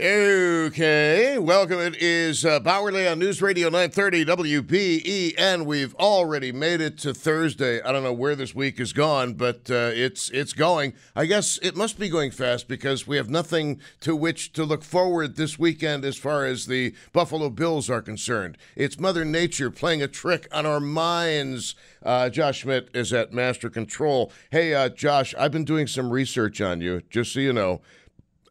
Okay, welcome. It is uh, Bauerle on News Radio 930 WBEN. We've already made it to Thursday. I don't know where this week is gone, but uh, it's it's going. I guess it must be going fast because we have nothing to which to look forward this weekend as far as the Buffalo Bills are concerned. It's Mother Nature playing a trick on our minds. Uh, Josh Schmidt is at Master Control. Hey, uh, Josh, I've been doing some research on you, just so you know.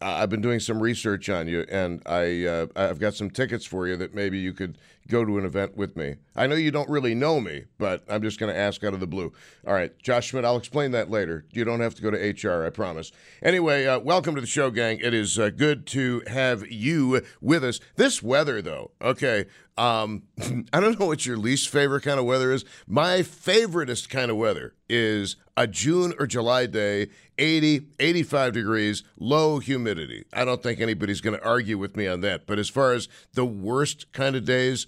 I've been doing some research on you, and I uh, I've got some tickets for you that maybe you could go to an event with me. I know you don't really know me, but I'm just going to ask out of the blue. All right, Josh Schmidt, I'll explain that later. You don't have to go to HR, I promise. Anyway, uh, welcome to the show, gang. It is uh, good to have you with us. This weather, though, okay. Um, I don't know what your least favorite kind of weather is. My favoriteest kind of weather is a June or July day, 80, 85 degrees, low humidity. I don't think anybody's going to argue with me on that. But as far as the worst kind of days,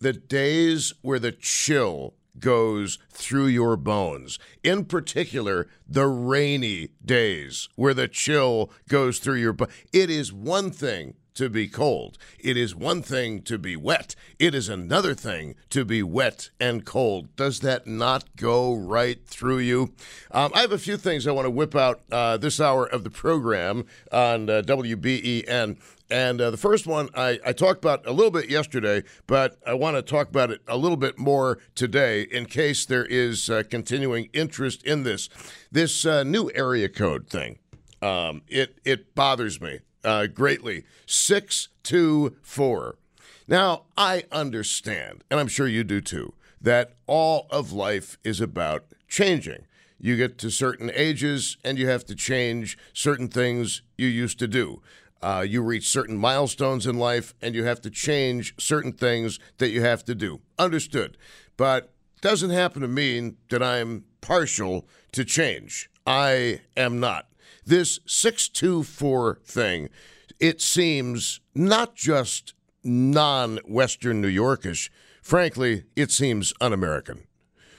the days where the chill goes through your bones. In particular, the rainy days where the chill goes through your bones. It is one thing to be cold. It is one thing to be wet. It is another thing to be wet and cold. Does that not go right through you? Um, I have a few things I want to whip out uh, this hour of the program on uh, WBEN. And uh, the first one I, I, talked about a little bit yesterday, but I want to talk about it a little bit more today in case there is uh, continuing interest in this. This uh, new area code thing, um, it, it bothers me uh, greatly. 624. Now, I understand, and I'm sure you do too, that all of life is about changing. You get to certain ages and you have to change certain things you used to do. Uh, you reach certain milestones in life and you have to change certain things that you have to do. Understood. But doesn't happen to mean that I'm partial to change. I am not. This 624 thing, it seems not just non Western New Yorkish. Frankly, it seems un American.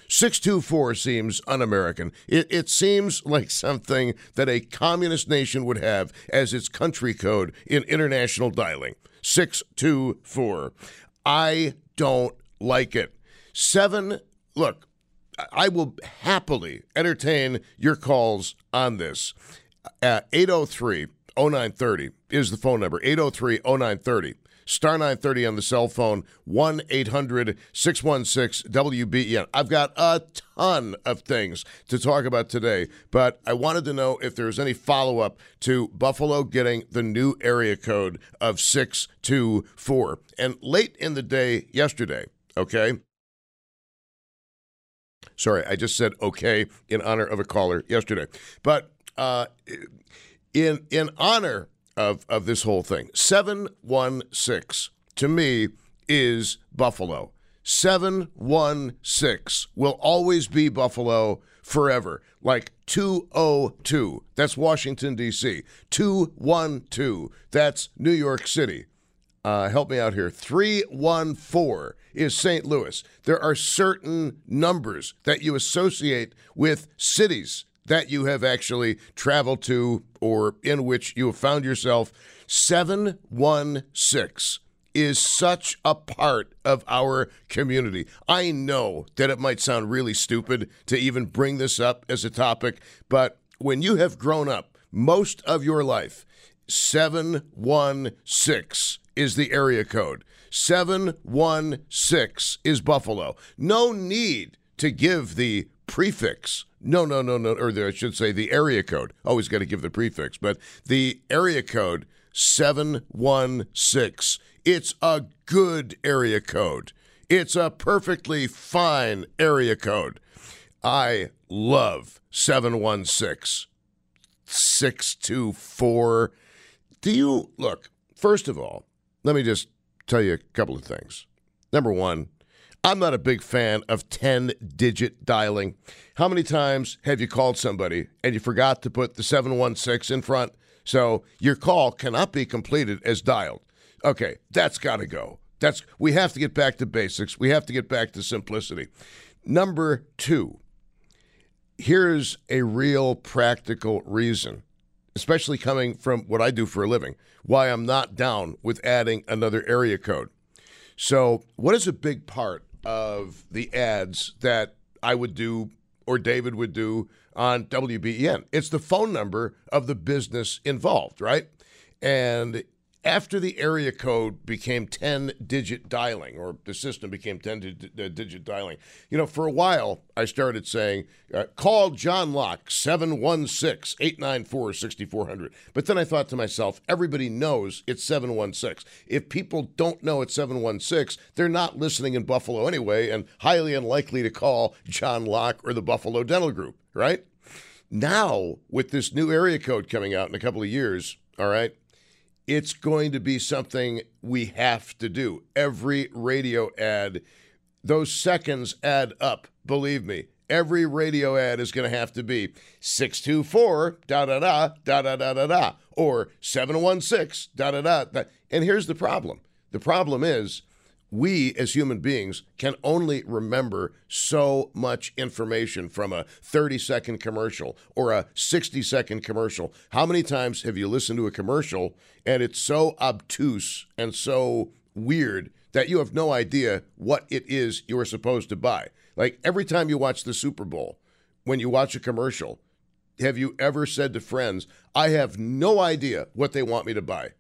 624 seems un American. It, it, seems like something that a communist nation would have as its country code in international dialing. 624. I don't like it. Seven, look, I will happily entertain your calls on this at 803 0930 is the phone number 803 0930 star 930 on the cell phone 1 800 616 WBEN. I've got a ton of things to talk about today, but I wanted to know if there was any follow up to Buffalo getting the new area code of 624. And late in the day yesterday, okay? Sorry, I just said okay in honor of a caller yesterday. But uh, in in honor of of this whole thing, seven one six to me is Buffalo. Seven one six will always be Buffalo forever. Like two oh two, that's Washington D.C. Two one two, that's New York City. Uh, help me out here. 314 is St. Louis. There are certain numbers that you associate with cities that you have actually traveled to or in which you have found yourself. 716 is such a part of our community. I know that it might sound really stupid to even bring this up as a topic, but when you have grown up most of your life, 716 is the area code. 716 is Buffalo. No need to give the prefix no, no, no, no, or I should say the area code. Always got to give the prefix, but the area code 716. It's a good area code. It's a perfectly fine area code. I love 716. 624. Do you look, first of all, let me just tell you a couple of things. Number one, I'm not a big fan of 10 digit dialing. How many times have you called somebody and you forgot to put the 716 in front? So your call cannot be completed as dialed. Okay, that's got to go. That's we have to get back to basics. We have to get back to simplicity. Number 2. Here's a real practical reason especially coming from what I do for a living, why I'm not down with adding another area code. So, what is a big part of the ads that I would do or David would do on WBEN? It's the phone number of the business involved, right? And after the area code became 10 digit dialing, or the system became 10 uh, digit dialing, you know, for a while I started saying, uh, call John Locke, 716 894 6400. But then I thought to myself, everybody knows it's 716. If people don't know it's 716, they're not listening in Buffalo anyway, and highly unlikely to call John Locke or the Buffalo Dental Group, right? Now, with this new area code coming out in a couple of years, all right, it's going to be something we have to do. Every radio ad, those seconds add up, believe me. Every radio ad is going to have to be 624 da da da da da da da da or 716 da da da. And here's the problem the problem is we as human beings can only remember so much information from a 30 second commercial or a 60 second commercial. How many times have you listened to a commercial and it's so obtuse and so weird that you have no idea what it is you are supposed to buy? Like every time you watch the Super Bowl, when you watch a commercial, have you ever said to friends, I have no idea what they want me to buy?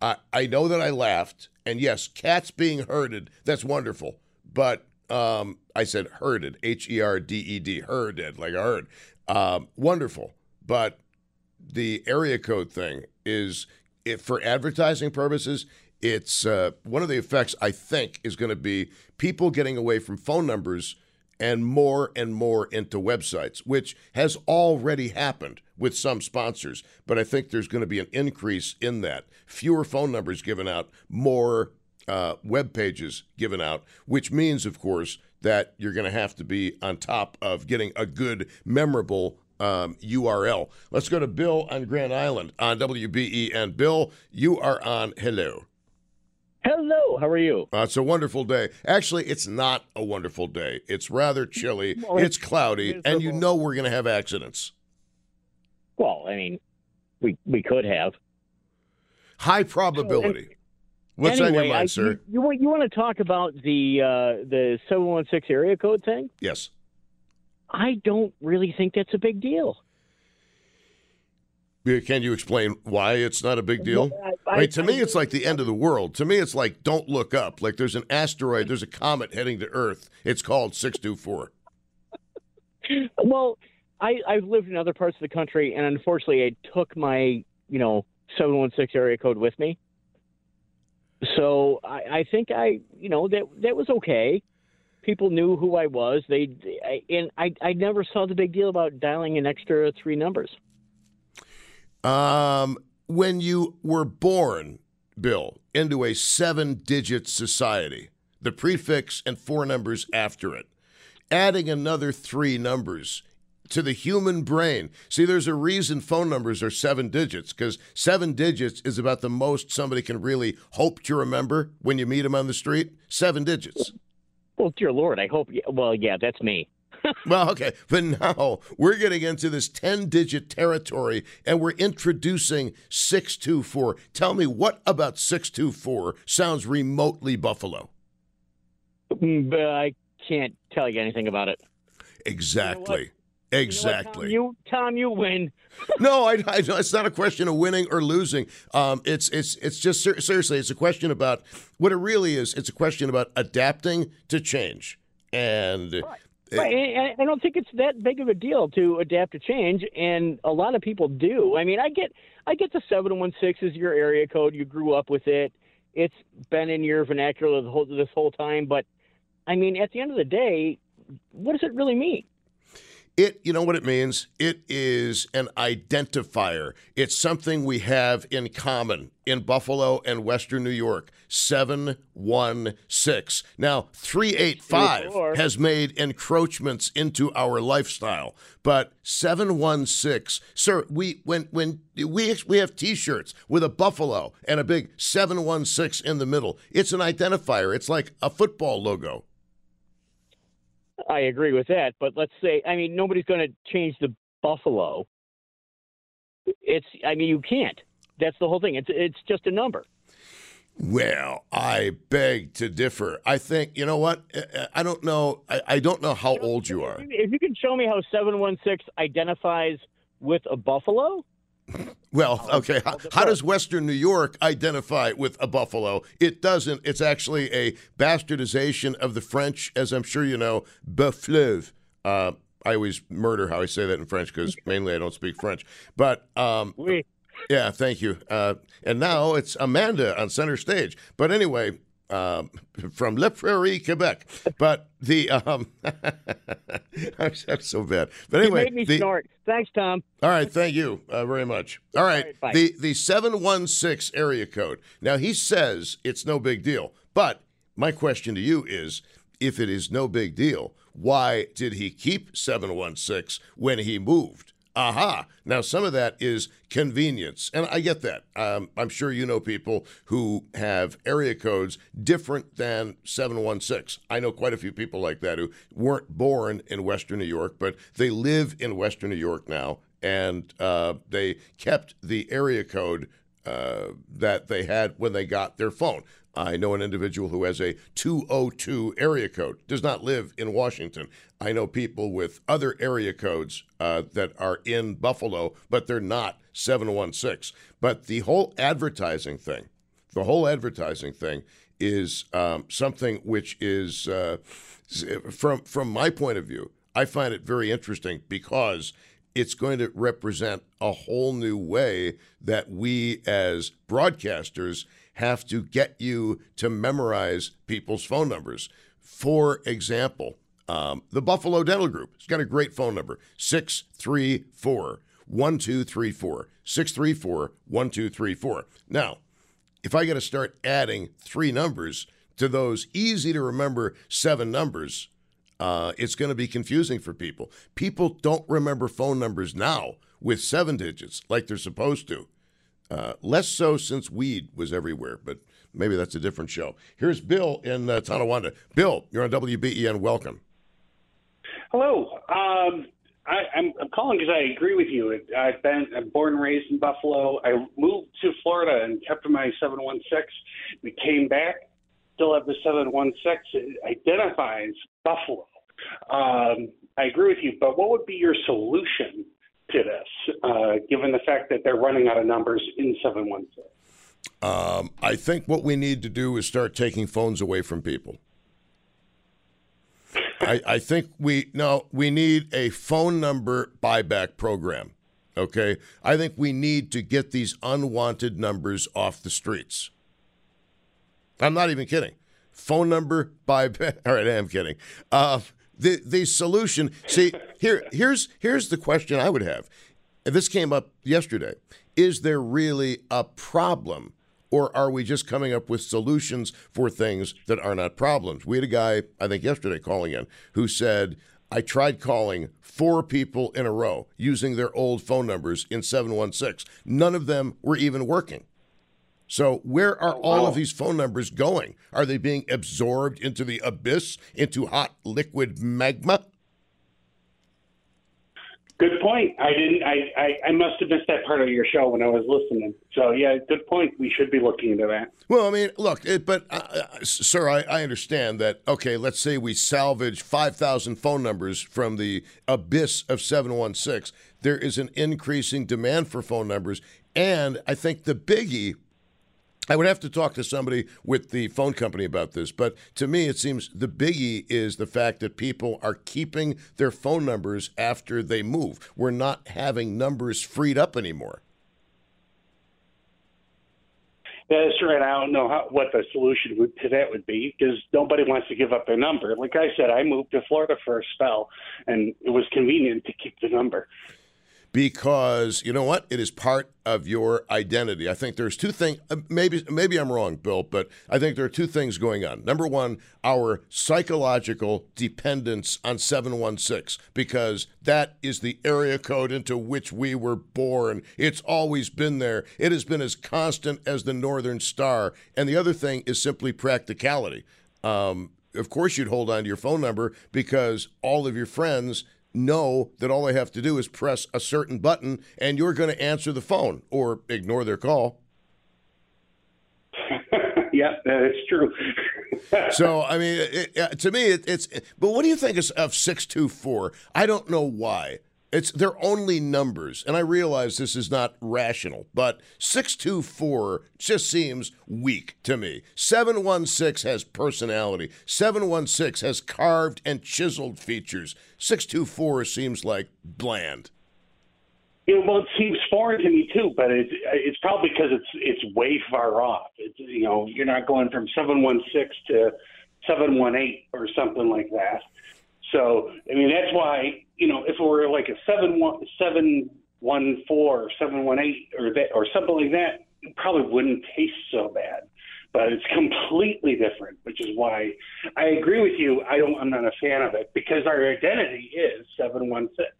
I, I know that I laughed, and yes, cats being herded, that's wonderful. But um, I said herded, H E R D E D, herded, like a herd. Um, wonderful. But the area code thing is, it, for advertising purposes, it's uh, one of the effects I think is going to be people getting away from phone numbers and more and more into websites, which has already happened with some sponsors. But I think there's going to be an increase in that. Fewer phone numbers given out, more uh, web pages given out, which means, of course, that you're going to have to be on top of getting a good, memorable um, URL. Let's go to Bill on Grand Island on WBEN. Bill, you are on. Hello. Hello, how are you? Uh, it's a wonderful day. Actually, it's not a wonderful day. It's rather chilly. Well, it's, it's, cloudy, miserable. and you know we're going to have accidents. Well, I mean, we we could have high probability. So, What's anyway, on your mind, I, sir? You, you, you want to talk about the uh, the seven one six area code thing? Yes. I don't really think that's a big deal. Can you explain why it's not a big deal? I, I, to I, me, it's like the end of the world. To me, it's like don't look up. Like there's an asteroid, there's a comet heading to Earth. It's called 624. well, I, I've lived in other parts of the country, and unfortunately, I took my, you know, 716 area code with me. So I, I think I, you know, that that was okay. People knew who I was. They, I, and I, I never saw the big deal about dialing an extra three numbers. Um, when you were born, Bill, into a seven digit society, the prefix and four numbers after it, adding another three numbers to the human brain. See, there's a reason phone numbers are seven digits because seven digits is about the most somebody can really hope to remember when you meet them on the street. Seven digits. Well, dear Lord, I hope. Well, yeah, that's me. well, okay. But now we're getting into this 10 digit territory and we're introducing 624. Tell me what about 624 sounds remotely Buffalo? But I can't tell you anything about it. Exactly. You know Exactly. You, know what, Tom, you, Tom, you win. no, I, I, it's not a question of winning or losing. Um, it's it's it's just seriously, it's a question about what it really is. It's a question about adapting to change, and right. Right. I don't think it's that big of a deal to adapt to change, and a lot of people do. I mean, I get I get the seven one six is your area code. You grew up with it. It's been in your vernacular the whole, this whole time. But I mean, at the end of the day, what does it really mean? It, you know what it means? It is an identifier. It's something we have in common in Buffalo and Western New York. 716. Now, 385 has made encroachments into our lifestyle, but 716, sir, we when when we we have t-shirts with a buffalo and a big 716 in the middle. It's an identifier. It's like a football logo. I agree with that. But let's say, I mean, nobody's going to change the Buffalo It's I mean you can't. That's the whole thing. It's it's just a number. Well, I beg to differ. I think you know what? I don't know. I, I don't know how old you are. If you can show me how seven one six identifies with a buffalo. Well, okay. How, how, does Western New York identify with a buffalo? It doesn't. It's actually a bastardization of the French, as I'm sure you know, buffleuve. Uh, I always murder how I say that in French because mainly I don't speak French. But um, oui. yeah, thank you. Uh, and now it's Amanda on center stage. But anyway, um, from Le Prairie, Quebec. But the um, I'm, so bad. But anyway, you made me the, snort. Thanks, Tom. All right, thank you uh, very much. All right, all right the the seven one six area code. Now he says it's no big deal, but my question to you is, if it is no big deal, why did he keep 716 when he moved? Aha. Now, some of that is convenience. And I get that. Um, I'm sure you know people who have area codes different than 716. I know quite a few people like that who weren't born in Western New York, but they live in Western New York now. And uh, they kept the area code uh, that they had when they got their phone. I know an individual who has a 202 area code, does not live in Washington. I know people with other area codes uh, that are in Buffalo, but they're not 716. But the whole advertising thing, the whole advertising thing is um, something which is, uh, from from my point of view, I find it very interesting because it's going to represent a whole new way that we as broadcasters have to get you to memorize people's phone numbers. For example, um, the Buffalo Dental Group. It's got a great phone number 634 1234. 634 1234. Now, if I got to start adding three numbers to those easy to remember seven numbers, uh, it's going to be confusing for people. People don't remember phone numbers now with seven digits like they're supposed to. Uh, less so since weed was everywhere, but maybe that's a different show. Here's Bill in uh, Tonawanda. Bill, you're on WBEN. Welcome. Hello. Um, I, am calling because I agree with you. I've been I'm born and raised in Buffalo. I moved to Florida and kept my 716. We came back, still have the 716. It identifies Buffalo. Um, I agree with you, but what would be your solution to this, uh, given the fact that they're running out of numbers in 716? Um, I think what we need to do is start taking phones away from people. I, I think we no, we need a phone number buyback program. Okay, I think we need to get these unwanted numbers off the streets. I'm not even kidding. Phone number buyback. All right, I am kidding. Uh, the the solution. See, here here's here's the question I would have. And This came up yesterday. Is there really a problem or are we just coming up with solutions for things that are not problems? We had a guy, I think yesterday, calling in who said, I tried calling four people in a row using their old phone numbers in 716. None of them were even working. So, where are all of these phone numbers going? Are they being absorbed into the abyss, into hot liquid magma? Good point. I didn't. I, I, I must have missed that part of your show when I was listening. So yeah, good point. We should be looking into that. Well, I mean, look, it, but uh, uh sir, I, I understand that. Okay, let's say we salvage five thousand phone numbers from the abyss of seven one six. There is an increasing demand for phone numbers, and I think the biggie I would have to talk to somebody with the phone company about this, but to me, it seems the biggie is the fact that people are keeping their phone numbers after they move. We're not having numbers freed up anymore. That's right. I don't know how, what the solution would, to that would be because nobody wants to give up their number. Like I said, I moved to Florida for a spell, and it was convenient to keep the number because you know what? It is part of your identity. I think there's two things. Uh, maybe maybe I'm wrong, Bill, but I think there are two things going on. Number one, our psychological dependence on 716 because that is the area code into which we were born. It's always been there. It has been as constant as the Northern Star. And the other thing is simply practicality. Um, of course, you'd hold on to your phone number because all of your friends know that all they have to do is press a certain button and you're going to answer the phone or ignore their call. yeah, that's true. so I mean, it, to me, it, it's. But what do you think is of six two four? I don't know why. It's they're only numbers, and I realize this is not rational, but six two four just seems weak to me. Seven one six has personality. Seven one six has carved and chiseled features. Six two four seems like bland. You well, it seems foreign to me too, but it's it's probably because it's it's way far off. It's you know you're not going from seven one six to seven one eight or something like that. So I mean that's why you know if it were like a seven one seven one four or seven one eight or that or something like that, it probably wouldn't taste so bad. But it's completely different, which is why I agree with you. I don't. I'm not a fan of it because our identity is seven one six.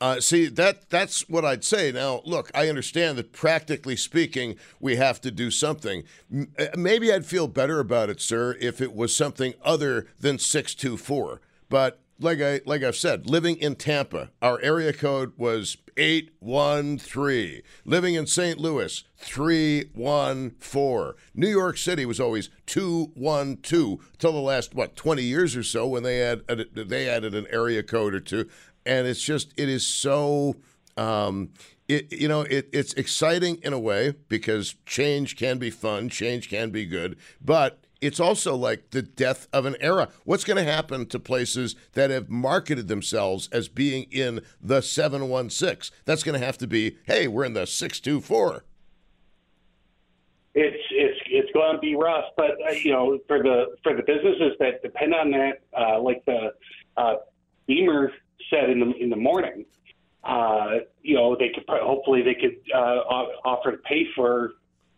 Uh, see that that's what I'd say. Now, look, I understand that practically speaking, we have to do something. M- uh, maybe I'd feel better about it, sir, if it was something other than six two four. But like I like I've said, living in Tampa, our area code was eight one three. Living in St. Louis, three one four. New York City was always two one two till the last what twenty years or so when they had they added an area code or two and it's just it is so um, it you know it, it's exciting in a way because change can be fun, change can be good, but it's also like the death of an era. What's going to happen to places that have marketed themselves as being in the 716? That's going to have to be, hey, we're in the 624. It's it's it's going to be rough, but uh, you know, for the for the businesses that depend on that, uh, like the uh, Beamer said in the in the morning, uh, you know, they could hopefully they could uh, offer to pay for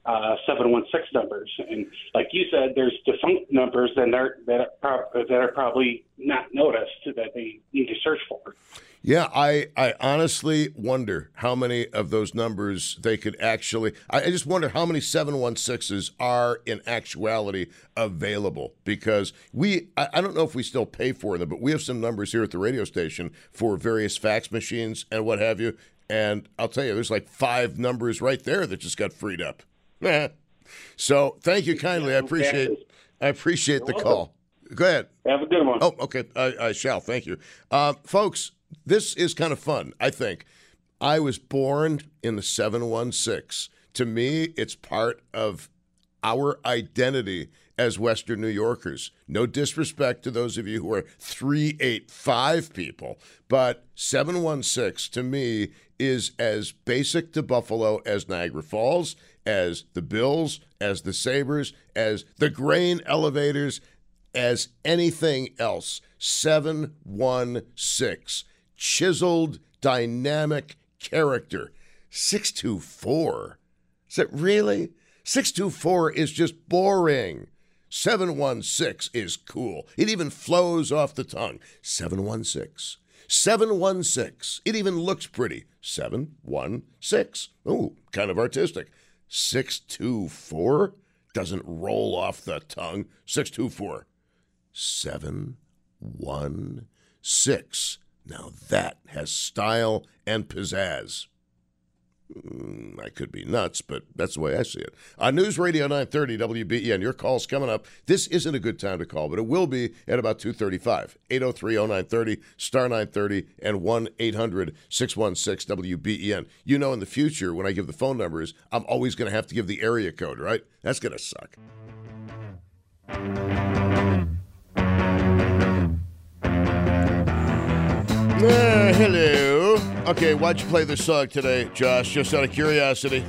uh, 716 numbers. And like you said, there's defunct numbers that are, that are, that are probably not noticed that they need to search for. Yeah, I, I honestly wonder how many of those numbers they could actually. I, I just wonder how many 716s are in actuality available because we, I, I don't know if we still pay for them, but we have some numbers here at the radio station for various fax machines and what have you. And I'll tell you, there's like five numbers right there that just got freed up. So thank you kindly. I appreciate I appreciate the call. Go ahead. Have a good one. Oh, okay. I, I shall. Thank you, uh, folks this is kind of fun, I think. I was born in the 716. To me, it's part of our identity as Western New Yorkers. No disrespect to those of you who are 385 people, but 716 to me is as basic to Buffalo as Niagara Falls, as the Bills, as the Sabres, as the grain elevators, as anything else. 716 chiseled, dynamic character. 624. Is it really? 624 is just boring. 716 is cool. It even flows off the tongue. 716. 716. It even looks pretty. 716. Ooh, kind of artistic. 624 doesn't roll off the tongue. 624. 716. Now that has style and pizzazz. Mm, I could be nuts, but that's the way I see it. On News Radio 930 WBEN, your call's coming up. This isn't a good time to call, but it will be at about 235. 803-0930, star 930, and 1-800-616-WBEN. You know in the future, when I give the phone numbers, I'm always going to have to give the area code, right? That's going to suck. Uh, hello. Okay, why'd you play this song today, Josh? Just out of curiosity.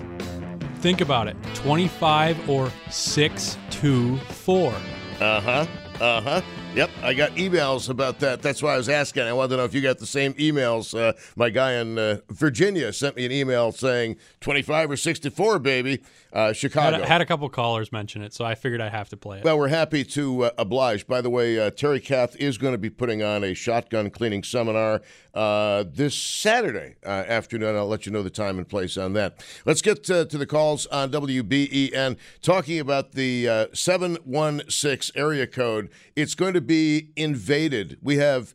Think about it 25 or 624. Uh huh. Uh huh. Yep, I got emails about that. That's why I was asking. I wanted to know if you got the same emails. Uh, my guy in uh, Virginia sent me an email saying 25 or 64, baby. Uh, Chicago. Had a, had a, couple callers mention it, so I figured I'd have to play it. Well, we're happy to uh, oblige. By the way, uh, Terry Kath is going to be putting on a shotgun cleaning seminar uh, this Saturday afternoon. I'll let you know the time and place on that. Let's get to, to the calls on WBEN. Talking about the 716 area code, it's going to be invaded. We have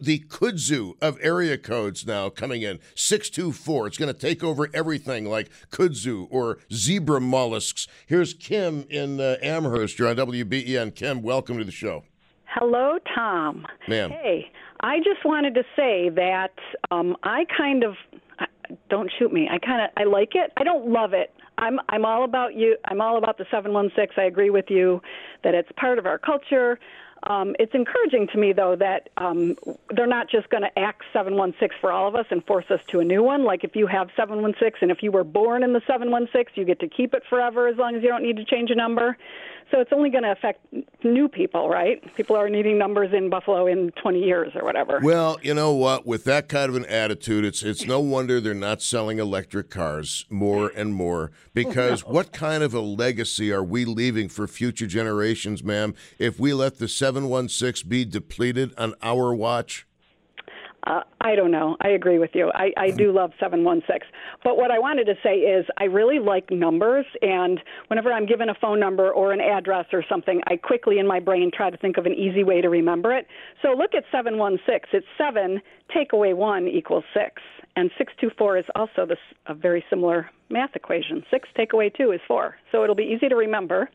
the kudzu of area codes now coming in. 624 it's going to take over everything like kudzu or zebra mollusks. Here's kim in uh, amherst. You're on wben kim welcome to the show. Hello tom. Ma'am. Hey i just wanted to say that um, i kind of don't shoot me. I kind of i like it. I don't love it. I'm i'm all about you i'm all about the 716 i agree with you that it's part of our culture um, it's encouraging to me, though, that um, they're not just going to act 716 for all of us and force us to a new one. Like if you have 716 and if you were born in the 716, you get to keep it forever as long as you don't need to change a number. So it's only going to affect new people, right? People are needing numbers in Buffalo in 20 years or whatever. Well, you know what? With that kind of an attitude, it's it's no wonder they're not selling electric cars more and more because what kind of a legacy are we leaving for future generations, ma'am, if we let the 716 be depleted on our watch? Uh, I don't know. I agree with you. I, I do love 716. But what I wanted to say is I really like numbers, and whenever I'm given a phone number or an address or something, I quickly in my brain try to think of an easy way to remember it. So look at 716. It's 7, take away 1 equals 6. And 624 is also this, a very similar math equation. 6 take away 2 is 4. So it'll be easy to remember.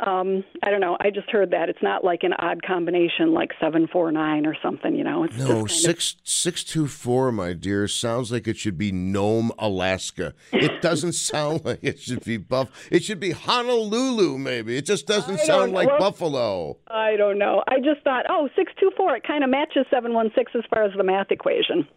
Um, I don't know. I just heard that it's not like an odd combination like seven four nine or something. You know, it's no six of... six two four. My dear, sounds like it should be Nome, Alaska. It doesn't sound like it should be Buff. It should be Honolulu. Maybe it just doesn't sound like well, Buffalo. I don't know. I just thought, oh, six two four. It kind of matches seven one six as far as the math equation.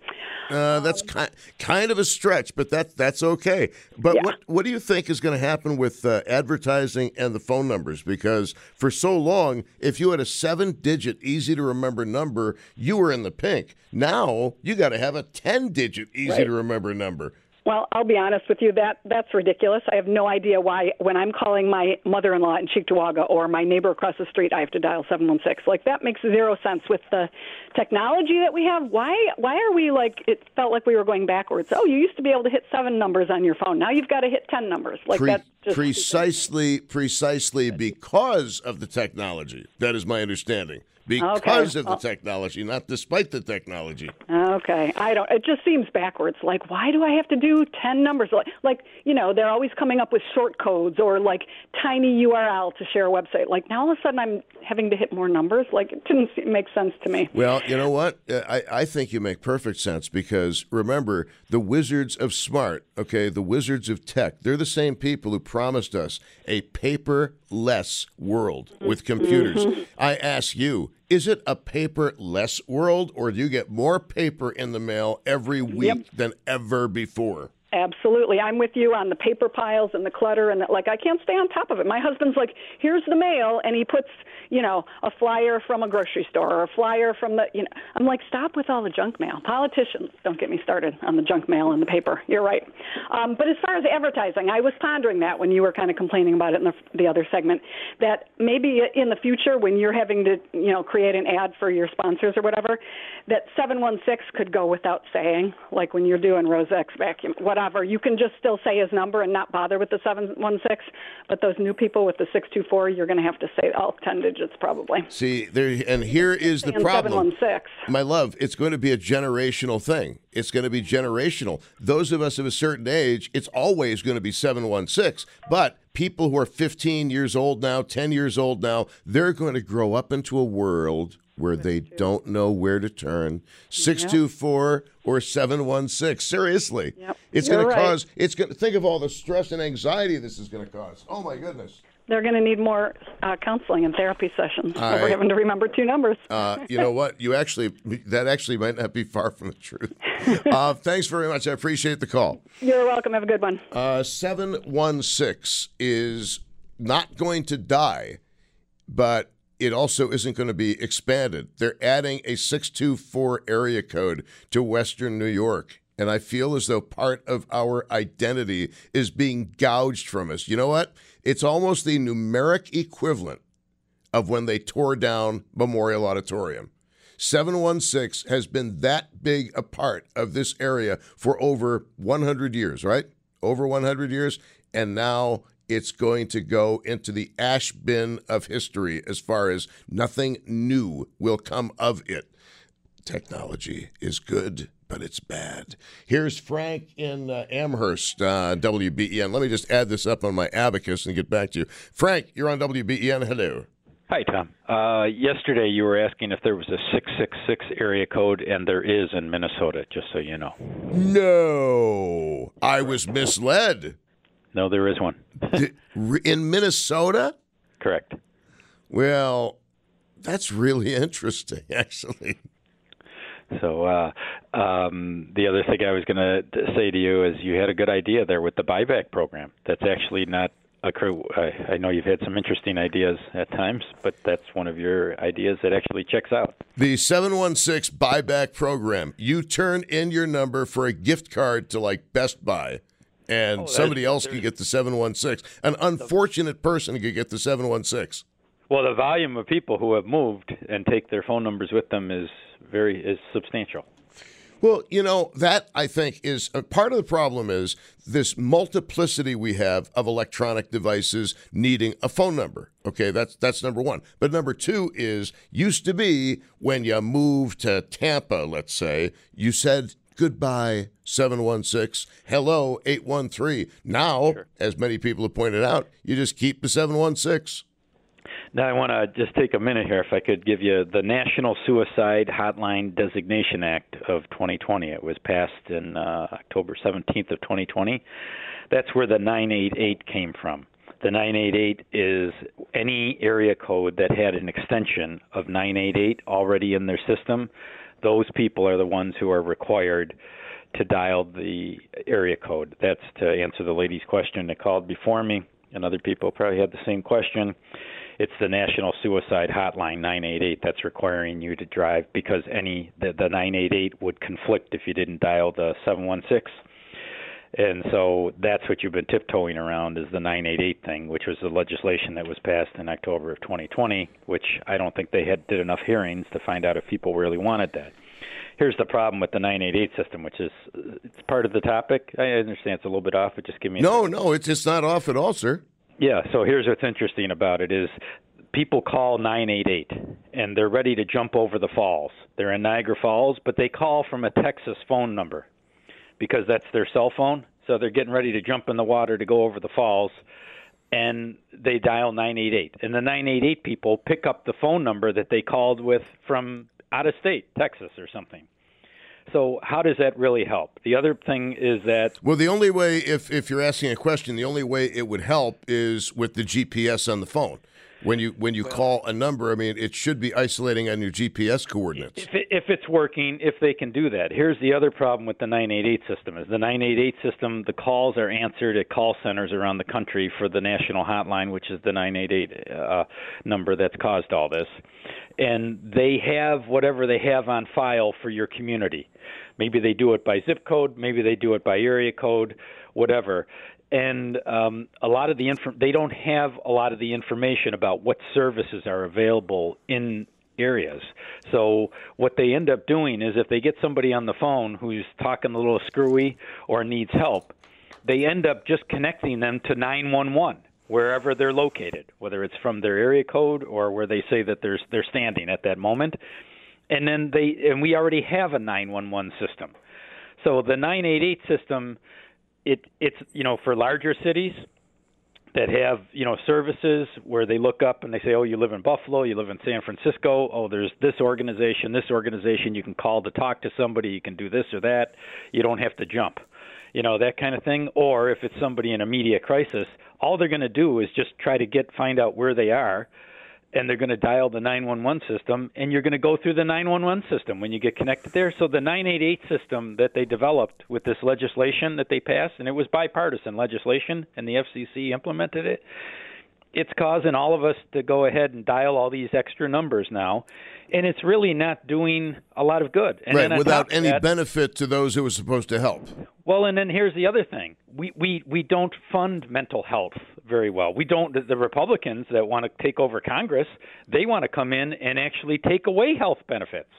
Uh, that's um, kind kind of a stretch, but that that's okay. But yeah. what what do you think is going to happen with uh, advertising and the phone numbers? Numbers because for so long, if you had a seven digit, easy to remember number, you were in the pink. Now you got to have a 10 digit, easy right. to remember number. Well, I'll be honest with you. That that's ridiculous. I have no idea why. When I'm calling my mother-in-law in Cheektowaga or my neighbor across the street, I have to dial seven one six. Like that makes zero sense with the technology that we have. Why? Why are we like? It felt like we were going backwards. Oh, you used to be able to hit seven numbers on your phone. Now you've got to hit ten numbers. Like Pre- that. Precisely, precisely because of the technology. That is my understanding because okay. of the technology, not despite the technology. Okay, I don't. It just seems backwards. Like, why do I have to do ten numbers? Like, like you know, they're always coming up with short codes or like tiny URL to share a website. Like now, all of a sudden, I'm having to hit more numbers. Like it didn't make sense to me. Well, you know what? Uh, I I think you make perfect sense because remember the wizards of smart. Okay, the wizards of tech. They're the same people who promised us a paperless world with computers. Mm-hmm. I ask you is it a paperless world, or do you get more paper in the mail every week yep. than ever before? Absolutely. I'm with you on the paper piles and the clutter and the, like I can't stay on top of it. My husband's like, "Here's the mail." And he puts, you know, a flyer from a grocery store or a flyer from the, you know, I'm like, "Stop with all the junk mail." Politicians, don't get me started on the junk mail and the paper. You're right. Um, but as far as advertising, I was pondering that when you were kind of complaining about it in the, the other segment that maybe in the future when you're having to, you know, create an ad for your sponsors or whatever, that 716 could go without saying, like when you're doing Rose X vacuum. What whatever. You can just still say his number and not bother with the 716. But those new people with the 624, you're going to have to say all 10 digits probably. See, there, and here is the problem. 716. My love, it's going to be a generational thing. It's going to be generational. Those of us of a certain age, it's always going to be 716. But people who are 15 years old now, 10 years old now, they're going to grow up into a world where they don't know where to turn. 624 or 716. Seriously. Yep. It's going right. to cause it's going to think of all the stress and anxiety this is going to cause. Oh my goodness. They're going to need more uh, counseling and therapy sessions. I, we're having to remember two numbers. uh, you know what? You actually that actually might not be far from the truth. Uh, thanks very much. I appreciate the call. You're welcome. Have a good one. Uh, 716 is not going to die, but it also isn't going to be expanded. They're adding a 624 area code to Western New York. And I feel as though part of our identity is being gouged from us. You know what? It's almost the numeric equivalent of when they tore down Memorial Auditorium. 716 has been that big a part of this area for over 100 years, right? Over 100 years. And now it's going to go into the ash bin of history as far as nothing new will come of it. Technology is good, but it's bad. Here's Frank in uh, Amherst, uh, WBEN. Let me just add this up on my abacus and get back to you. Frank, you're on WBEN. Hello. Hi, Tom. Uh, yesterday you were asking if there was a 666 area code, and there is in Minnesota, just so you know. No, I was misled. No, there is one. in Minnesota? Correct. Well, that's really interesting, actually. So uh, um, the other thing I was going to say to you is you had a good idea there with the buyback program. That's actually not a crew. I, I know you've had some interesting ideas at times, but that's one of your ideas that actually checks out. The 716 buyback program. You turn in your number for a gift card to like Best Buy and oh, somebody else could get the 716. An unfortunate person could get the 716. Well, the volume of people who have moved and take their phone numbers with them is very is substantial. Well, you know, that I think is a part of the problem is this multiplicity we have of electronic devices needing a phone number. Okay, that's that's number 1. But number 2 is used to be when you moved to Tampa, let's say, you said goodbye 716, hello 813. Now, sure. as many people have pointed out, you just keep the 716. Now, I want to just take a minute here, if I could give you the National Suicide Hotline Designation Act of 2020. It was passed in uh, October 17th of 2020. That's where the 988 came from. The 988 is any area code that had an extension of 988 already in their system. Those people are the ones who are required to dial the area code. That's to answer the lady's question that called before me, and other people probably had the same question it's the National Suicide Hotline 988 that's requiring you to drive because any the, the 988 would conflict if you didn't dial the 716. And so that's what you've been tiptoeing around is the 988 thing, which was the legislation that was passed in October of 2020, which I don't think they had did enough hearings to find out if people really wanted that. Here's the problem with the 988 system, which is it's part of the topic. I understand it's a little bit off, but just give me. no, no, it's it's not off at all, sir. Yeah, so here's what's interesting about it is people call 988 and they're ready to jump over the falls. They're in Niagara Falls, but they call from a Texas phone number because that's their cell phone. So they're getting ready to jump in the water to go over the falls and they dial 988. And the 988 people pick up the phone number that they called with from out of state, Texas or something. So how does that really help? The other thing is that well, the only way if if you're asking a question, the only way it would help is with the GPS on the phone. When you when you well, call a number, I mean, it should be isolating on your GPS coordinates. If, it, if it's working, if they can do that. Here's the other problem with the 988 system: is the 988 system, the calls are answered at call centers around the country for the national hotline, which is the 988 uh, number that's caused all this, and they have whatever they have on file for your community. Maybe they do it by zip code, maybe they do it by area code, whatever and um, a lot of the inf- they don't have a lot of the information about what services are available in areas. So what they end up doing is if they get somebody on the phone who's talking a little screwy or needs help, they end up just connecting them to 911 wherever they're located, whether it's from their area code or where they say that they're they're standing at that moment. And then they and we already have a 911 system. So the 988 system it it's you know for larger cities that have you know services where they look up and they say, oh, you live in Buffalo, you live in San Francisco. Oh, there's this organization, this organization. You can call to talk to somebody. You can do this or that. You don't have to jump, you know that kind of thing. Or if it's somebody in a media crisis, all they're going to do is just try to get find out where they are and they're going to dial the 911 system, and you're going to go through the 911 system when you get connected there. So the 988 system that they developed with this legislation that they passed, and it was bipartisan legislation, and the FCC implemented it. It's causing all of us to go ahead and dial all these extra numbers now, and it's really not doing a lot of good. And right, without any that, benefit to those who are supposed to help. Well, and then here's the other thing: we we we don't fund mental health very well. We don't. The, Republicans that want to take over Congress, they want to come in and actually take away health benefits.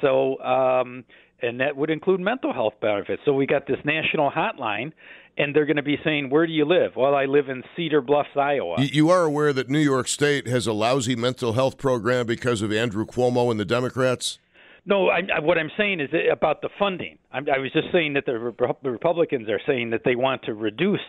So, um, and that would include mental health benefits. So we got this national hotline and they're going to be saying, "Where do you live?" Well, I live in Cedar Bluffs, Iowa. You are aware that New York State has a lousy mental health program because of Andrew Cuomo and the Democrats. No, I, I, what I'm saying is about the funding. I'm, I was just saying that the, Re- the Republicans are saying that they want to reduce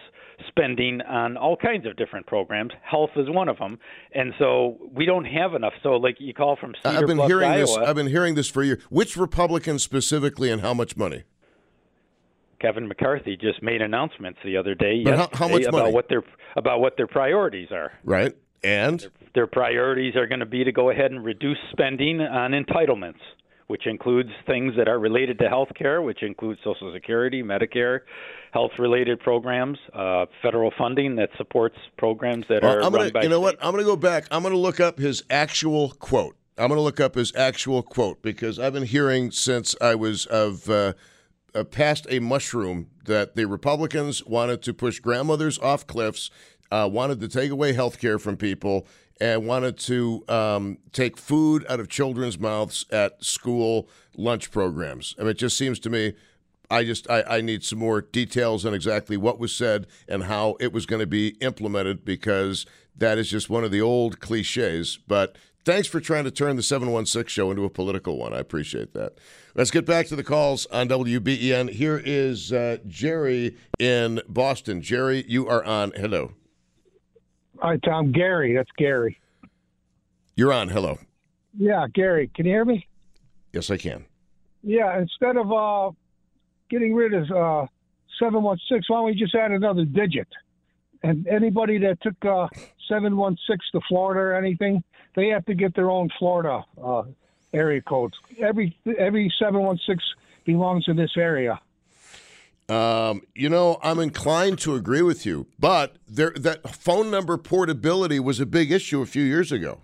spending on all kinds of different programs. Health is one of them, and so we don't have enough. So, like you call from Cedar I've been Bluffs, hearing Iowa, this. I've been hearing this for years. Which Republicans specifically, and how much money? Kevin McCarthy just made announcements the other day how- how much about money? what their about what their priorities are. Right, and Their priorities are going to be to go ahead and reduce spending on entitlements, which includes things that are related to health care, which includes Social Security, Medicare, health related programs, uh, federal funding that supports programs that Well, are I'm run gonna, you know what? I'm going to go back. I'm going to look up his actual quote. I'm going to look up his actual quote because I've been hearing since I was of uh, uh, past a mushroom that the Republicans wanted to push grandmothers off cliffs, uh, wanted to take away health care from people, and wanted to um, take food out of children's mouths at school lunch programs. I mean, it just seems to me. I just I, I need some more details on exactly what was said and how it was going to be implemented because that is just one of the old cliches. But thanks for trying to turn the 716 show into a political one. I appreciate that. Let's get back to the calls on WBEN. Here is uh, Jerry in Boston. Jerry, you are on. Hello. Hi, Tom. Gary. That's Gary. You're on. Hello. Yeah, Gary. Can you hear me? Yes, I can. Yeah. Instead of uh, getting rid of uh, 716, why don't we just add another digit? And anybody that took uh, 716 to Florida or anything, they have to get their own Florida uh, area codes. Every every 716 belongs in this area. Um, you know, I'm inclined to agree with you, but there that phone number portability was a big issue a few years ago.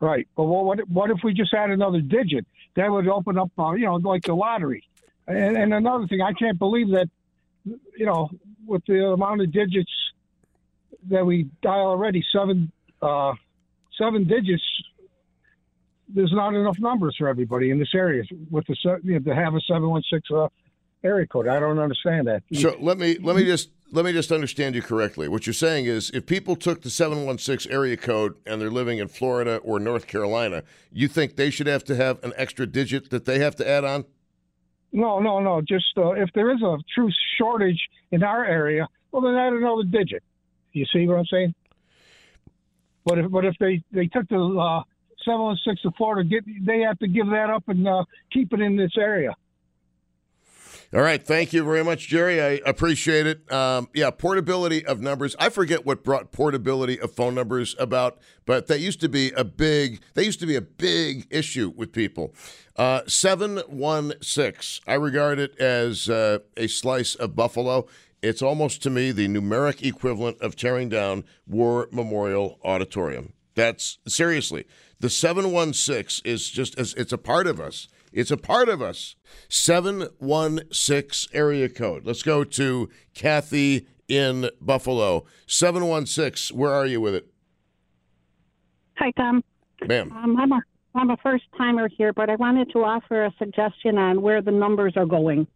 Right. But what what, what if we just add another digit? That would open up, uh, you know, like the lottery. And, and another thing, I can't believe that, you know, with the amount of digits that we dial already, seven uh, seven digits. There's not enough numbers for everybody in this area with the you know, to have a seven one six uh, area code. I don't understand that. So let me let me just let me just understand you correctly. What you're saying is, if people took the 716 area code and they're living in Florida or North Carolina, you think they should have to have an extra digit that they have to add on? No, no, no. Just uh, if there is a true shortage in our area, well, then add another digit. You see what I'm saying? But if but if they they took the uh, seven one six to Florida, get they have to give that up and uh, keep it in this area. All right, thank you very much, Jerry. I appreciate it. Um, yeah, portability of numbers. I forget what brought portability of phone numbers about, but that used to be a big. That used to be a big issue with people. Uh, Seven one six. I regard it as uh, a slice of buffalo. It's almost to me the numeric equivalent of tearing down War Memorial Auditorium. That's seriously the seven one six is just as it's a part of us. It's a part of us. 716 area code. Let's go to Kathy in Buffalo. 716, where are you with it? Hi, Tom. Ma'am. Um, I'm a I'm a first timer here, but I wanted to offer a suggestion on where the numbers are going.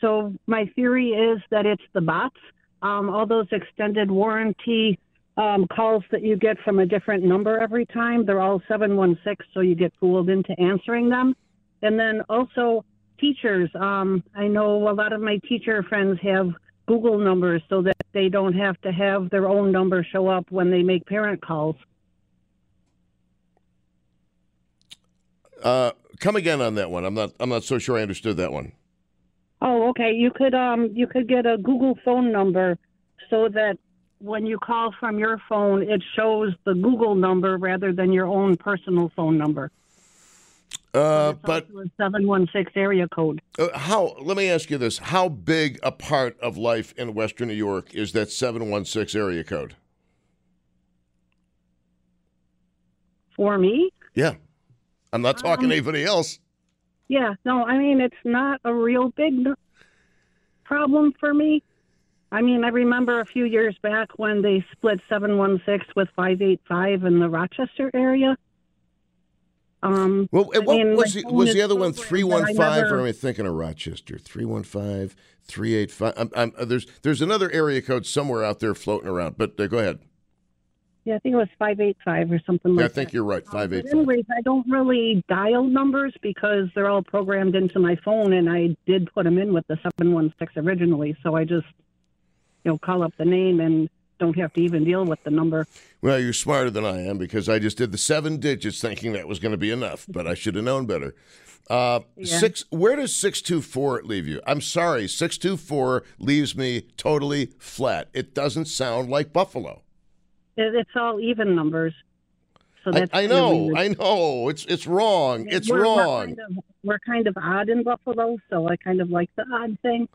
So my theory is that it's the bots, um, all those extended warranty um, calls that you get from a different number every time. They're all 716, so you get fooled into answering them. And then also teachers. Um, I know a lot of my teacher friends have Google numbers so that they don't have to have their own number show up when they make parent calls. Uh, come again on that one. I'm not. I'm not so sure I understood that one. Oh, okay. You could um you could get a Google phone number so that when you call from your phone, it shows the Google number rather than your own personal phone number. Uh, but seven one six area code. uh, how? Let me ask you this: How big a part of life in Western New York is that 716 area code? For me, Yeah, I'm not talking Um, to anybody else. yeah. No, I mean it's not a real big problem for me. I mean, I remember a few years back when they split 716 with 585 in the Rochester area. Um, Well, what mean, was the, was the other one programmed three that one I five? never- Or am I thinking of Rochester? Three one five, three eight five. I'm, I'm, uh, there's there's another area code somewhere out there floating around. But uh, go ahead. Yeah, I think it was 585 or something like Yeah, I that. think you're right. But 585. anyways, I don't really dial numbers because they're all programmed into my phone, and I did put them in with the 716 originally. So I just, you know, call up the name and don't have to even deal with the number. Well, you're smarter than I am because I just did the seven digits thinking that was going to be enough, but I should have known better. Uh, Yeah. Six. Where does six two four leave you? I'm sorry, six two four leaves me totally flat. It doesn't sound like Buffalo. It's all even numbers. So I, that's I kinda know. I know. It's it's wrong. It's we're, wrong. We're kind, of, we're kind of odd in Buffalo, so I kind of like the odd thing.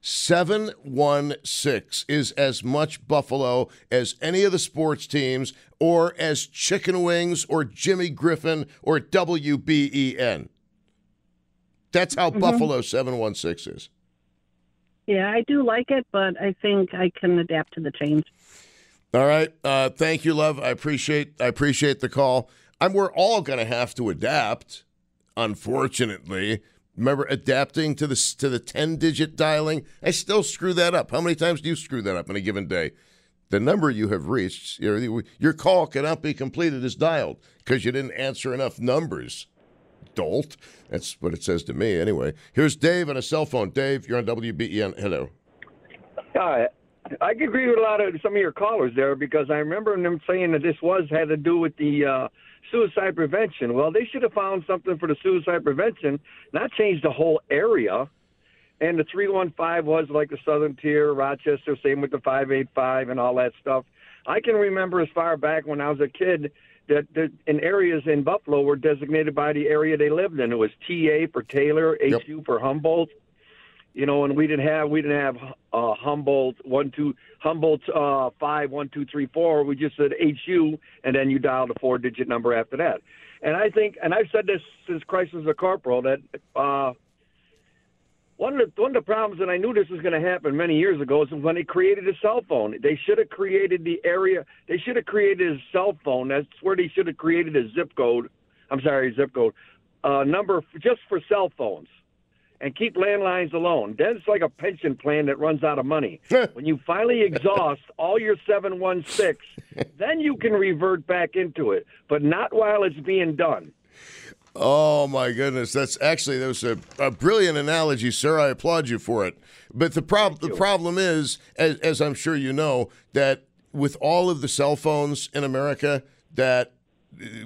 716 is as much Buffalo as any of the sports teams or as Chicken Wings or Jimmy Griffin or WBEN. That's how Mhm. Buffalo 716 is. Yeah, I do like it, but I think I can adapt to the change. All right. Uh, thank you, love. I appreciate I appreciate the call. I'm we're all going to have to adapt, unfortunately. Remember adapting to the to the 10 digit dialing? I still screw that up. How many times do you screw that up in a given day? The number you have reached, your, your call cannot be completed as dialed because you didn't answer enough numbers. Dolt. That's what it says to me anyway. Here's Dave on a cell phone. Dave, you're on WBEN. Hello. Hi. I agree with a lot of some of your callers there because I remember them saying that this was had to do with the uh, suicide prevention. Well, they should have found something for the suicide prevention, not change the whole area. And the 315 was like the Southern Tier, Rochester, same with the 585 and all that stuff. I can remember as far back when I was a kid that, that in areas in Buffalo were designated by the area they lived in. It was TA for Taylor, Yep. HU for Humboldt you know, and we didn't have we didn't have uh, Humboldt one two Humboldt uh, five one two three four. We just said HU, and then you dialed a four digit number after that. And I think, and I've said this since Christ was a corporal, that uh, one of the one of the problems, and I knew this was going to happen many years ago, is when they created a cell phone. They should have created the area. They should have created a cell phone. That's where they should have created a zip code. I'm sorry, zip code uh, number just for cell phones and keep landlines alone. Then it's like a pension plan that runs out of money. when you finally exhaust all your 716, then you can revert back into it, but not while it's being done. Oh my goodness, that's actually that was a, a brilliant analogy, sir. I applaud you for it. But the problem the problem is, as, as I'm sure you know, that with all of the cell phones in America, that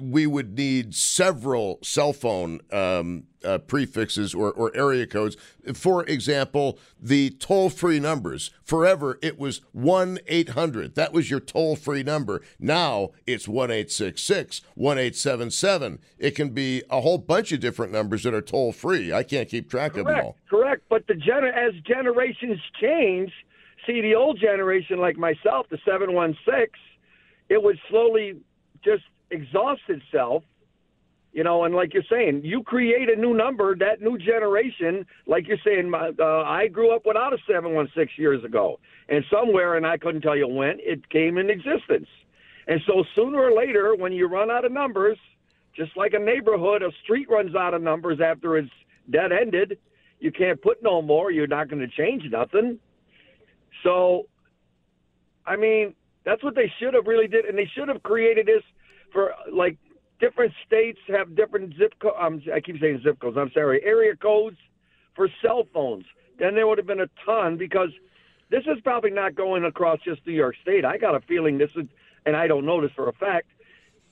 we would need several cell phone um, uh, prefixes or, or area codes. For example, the toll free numbers. Forever, it was 1 800. That was your toll free number. Now it's 1 866, 1 877. It can be a whole bunch of different numbers that are toll free. I can't keep track of them all. correct. But the gener- as generations change, see the old generation like myself, the 716, it would slowly just exhaust itself. You know, and like you're saying, you create a new number, that new generation, like you're saying, my, uh, I grew up without a 716 years ago. And somewhere, and I couldn't tell you when, it came in existence. And so sooner or later, when you run out of numbers, just like a neighborhood, a street runs out of numbers after it's dead ended, you can't put no more. You're not going to change nothing. So, I mean, that's what they should have really did, and they should have created this for like different states have different zip codes. Um, I keep saying zip codes. I'm sorry, area codes for cell phones. Then there would have been a ton because this is probably not going across just New York State. I got a feeling this is, and I don't know this for a fact.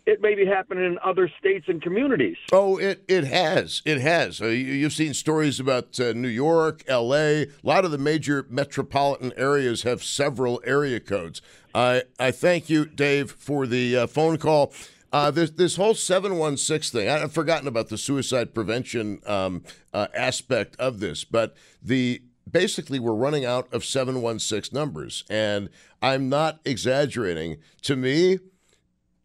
It may be happening in other states and communities. Oh, it, it has. It has. Uh, you, you've seen stories about uh, New York, L.A. A lot of the major metropolitan areas have several area codes. I I thank you, Dave, for the uh, phone call. Uh, this this whole seven one six thing. I've forgotten about the suicide prevention um, uh, aspect of this, but the basically we're running out of seven one six numbers, and I'm not exaggerating. To me,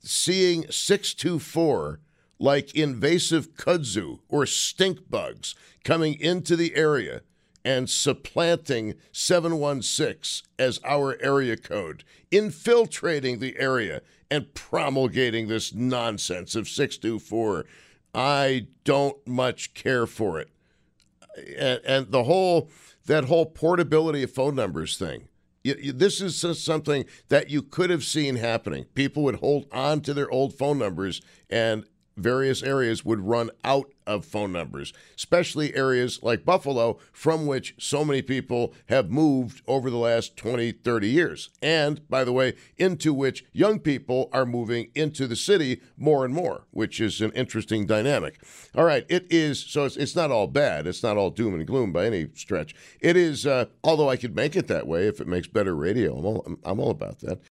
seeing 624 like invasive kudzu or stink bugs coming into the area and supplanting 716 as our area code, infiltrating the area and promulgating this nonsense of 624. I don't much care for it. And, and the whole that whole portability of phone numbers thing You, you, this is something that you could have seen happening. People would hold on to their old phone numbers and various areas would run out of phone numbers, especially areas like Buffalo, from which so many people have moved over the last 20, 30 years. And, by the way, into which young people are moving into the city more and more, which is an interesting dynamic. All right, it is, so it's, it's not all bad. It's not all doom and gloom by any stretch. It is, uh, although I could make it that way if it makes better radio, I'm all, I'm all about that.